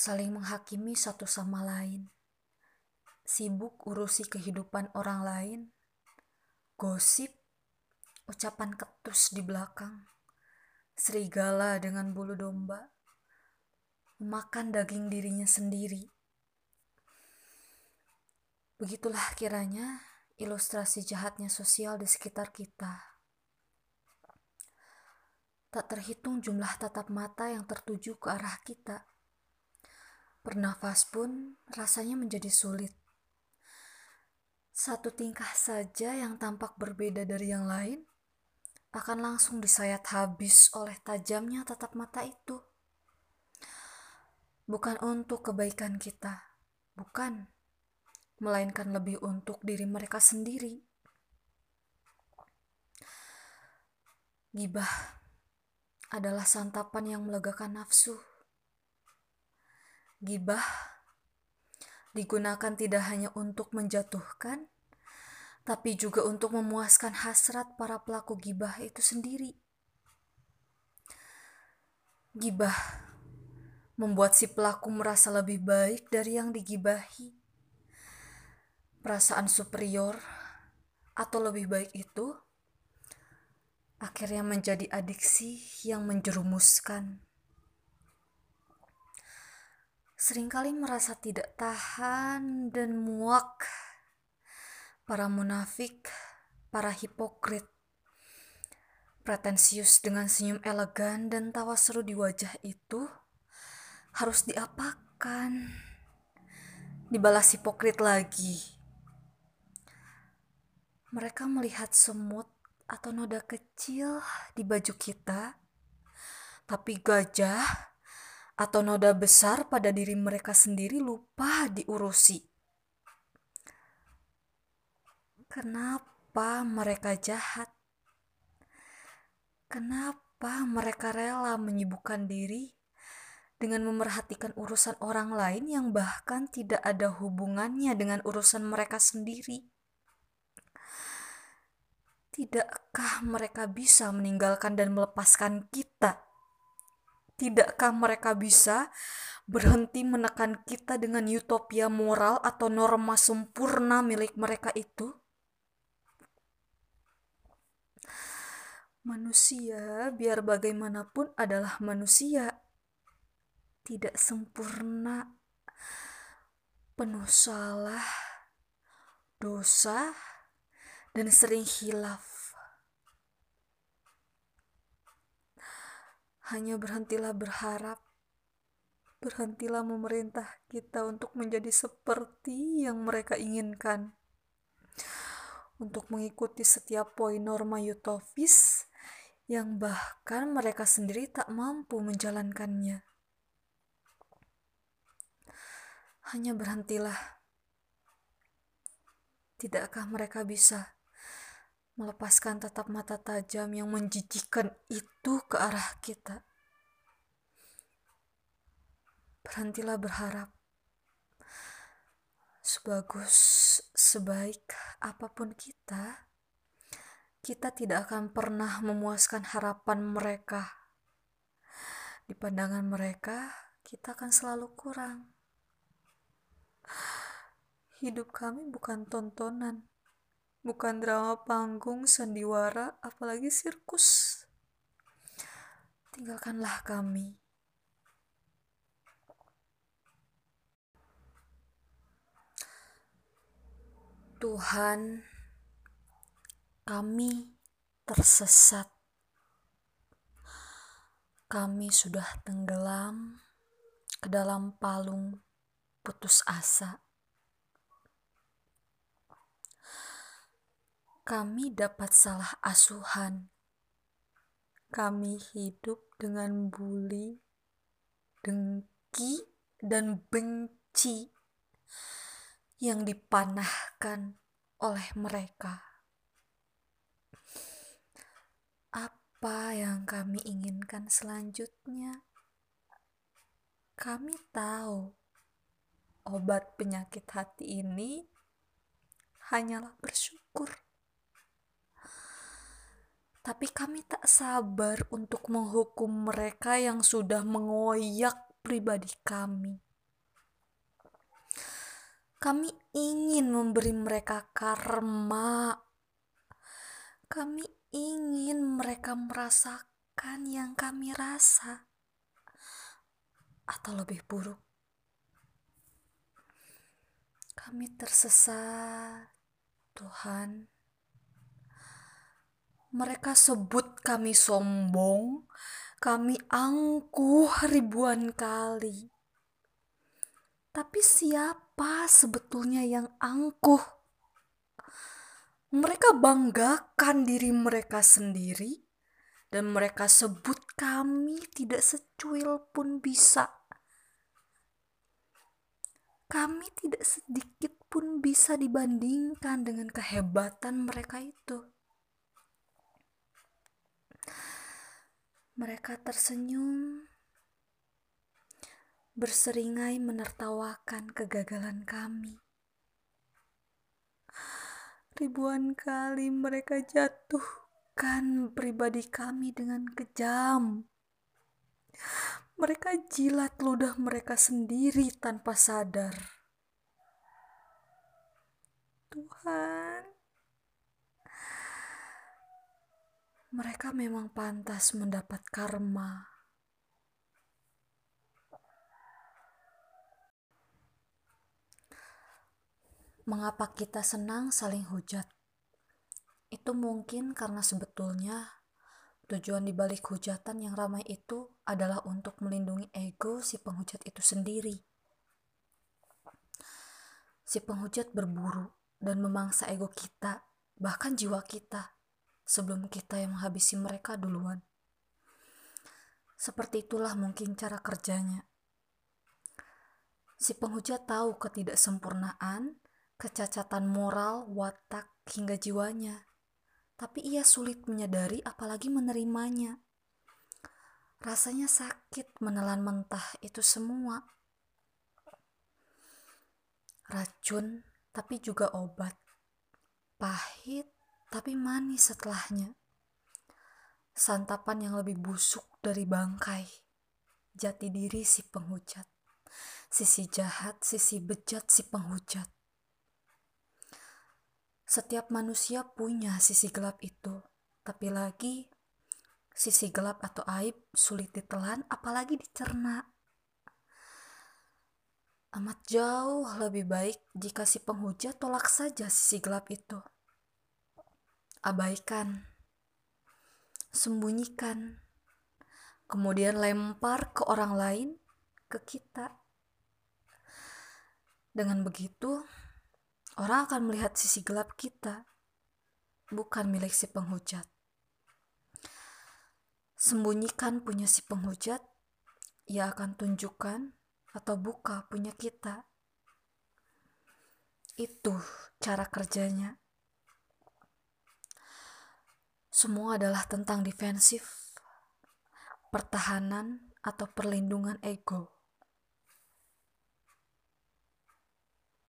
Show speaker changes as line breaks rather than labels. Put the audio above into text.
saling menghakimi satu sama lain, sibuk urusi kehidupan orang lain, gosip, ucapan ketus di belakang, serigala dengan bulu domba, memakan daging dirinya sendiri. Begitulah kiranya ilustrasi jahatnya sosial di sekitar kita. Tak terhitung jumlah tatap mata yang tertuju ke arah kita. Bernafas pun rasanya menjadi sulit. Satu tingkah saja yang tampak berbeda dari yang lain akan langsung disayat habis oleh tajamnya tatap mata itu. Bukan untuk kebaikan kita, bukan, melainkan lebih untuk diri mereka sendiri. Gibah adalah santapan yang melegakan nafsu. Gibah digunakan tidak hanya untuk menjatuhkan, tapi juga untuk memuaskan hasrat para pelaku gibah itu sendiri. Gibah membuat si pelaku merasa lebih baik dari yang digibahi. Perasaan superior atau lebih baik itu akhirnya menjadi adiksi yang menjerumuskan. Seringkali merasa tidak tahan dan muak para munafik, para hipokrit, pretensius dengan senyum elegan dan tawa seru di wajah itu harus diapakan? Dibalas hipokrit lagi. Mereka melihat semut atau noda kecil di baju kita, tapi gajah atau noda besar pada diri mereka sendiri lupa diurusi. Kenapa mereka jahat? Kenapa mereka rela menyibukkan diri dengan memerhatikan urusan orang lain yang bahkan tidak ada hubungannya dengan urusan mereka sendiri? Tidakkah mereka bisa meninggalkan dan melepaskan kita? Tidakkah mereka bisa berhenti menekan kita dengan utopia moral atau norma sempurna milik mereka itu? Manusia, biar bagaimanapun, adalah manusia, tidak sempurna, penuh salah, dosa, dan sering hilaf. Hanya berhentilah berharap, berhentilah memerintah kita untuk menjadi seperti yang mereka inginkan untuk mengikuti setiap poin norma utopis yang bahkan mereka sendiri tak mampu menjalankannya. Hanya berhentilah. Tidakkah mereka bisa melepaskan tatap mata tajam yang menjijikan itu ke arah kita? Berhentilah berharap. Sebagus, sebaik apa pun kita, kita tidak akan pernah memuaskan harapan mereka. Di pandangan mereka, kita akan selalu kurang. Hidup kami bukan tontonan, bukan drama panggung, sandiwara, apalagi sirkus. Tinggalkanlah kami. Tuhan kami tersesat. Kami sudah tenggelam ke dalam palung putus asa. Kami dapat salah asuhan. Kami hidup dengan bully, dengki, dan benci yang dipanahkan oleh mereka. apa yang kami inginkan selanjutnya. Kami tahu obat penyakit hati ini hanyalah bersyukur. Tapi kami tak sabar untuk menghukum mereka yang sudah mengoyak pribadi kami. Kami ingin memberi mereka karma. Kami ingin mereka merasakan yang kami rasa, atau lebih buruk, kami tersesat. Tuhan, mereka sebut kami sombong, kami angkuh ribuan kali. Tapi siapa sebetulnya yang angkuh? Mereka banggakan diri mereka sendiri dan mereka sebut kami tidak secuil pun bisa. Kami tidak sedikit pun bisa dibandingkan dengan kehebatan mereka itu. Mereka tersenyum berseringai menertawakan kegagalan kami. Ribuan kali mereka jatuhkan pribadi kami dengan kejam. Mereka jilat ludah mereka sendiri tanpa sadar. Tuhan, mereka memang pantas mendapat karma. Mengapa kita senang saling hujat? Itu mungkin karena sebetulnya tujuan dibalik hujatan yang ramai itu adalah untuk melindungi ego si penghujat itu sendiri. Si penghujat berburu dan memangsa ego kita, bahkan jiwa kita, sebelum kita yang menghabisi mereka duluan. Seperti itulah mungkin cara kerjanya. Si penghujat tahu ketidaksempurnaan kecacatan moral, watak, hingga jiwanya. Tapi ia sulit menyadari apalagi menerimanya. Rasanya sakit menelan mentah itu semua. Racun, tapi juga obat. Pahit, tapi manis setelahnya. Santapan yang lebih busuk dari bangkai. Jati diri si penghujat. Sisi jahat, sisi bejat si penghujat setiap manusia punya sisi gelap itu, tapi lagi sisi gelap atau aib sulit ditelan, apalagi dicerna. Amat jauh lebih baik jika si penghujat tolak saja sisi gelap itu. Abaikan, sembunyikan, kemudian lempar ke orang lain, ke kita. Dengan begitu, Orang akan melihat sisi gelap kita, bukan milik si penghujat. Sembunyikan punya si penghujat, ia akan tunjukkan atau buka punya kita. Itu cara kerjanya. Semua adalah tentang defensif, pertahanan, atau perlindungan ego.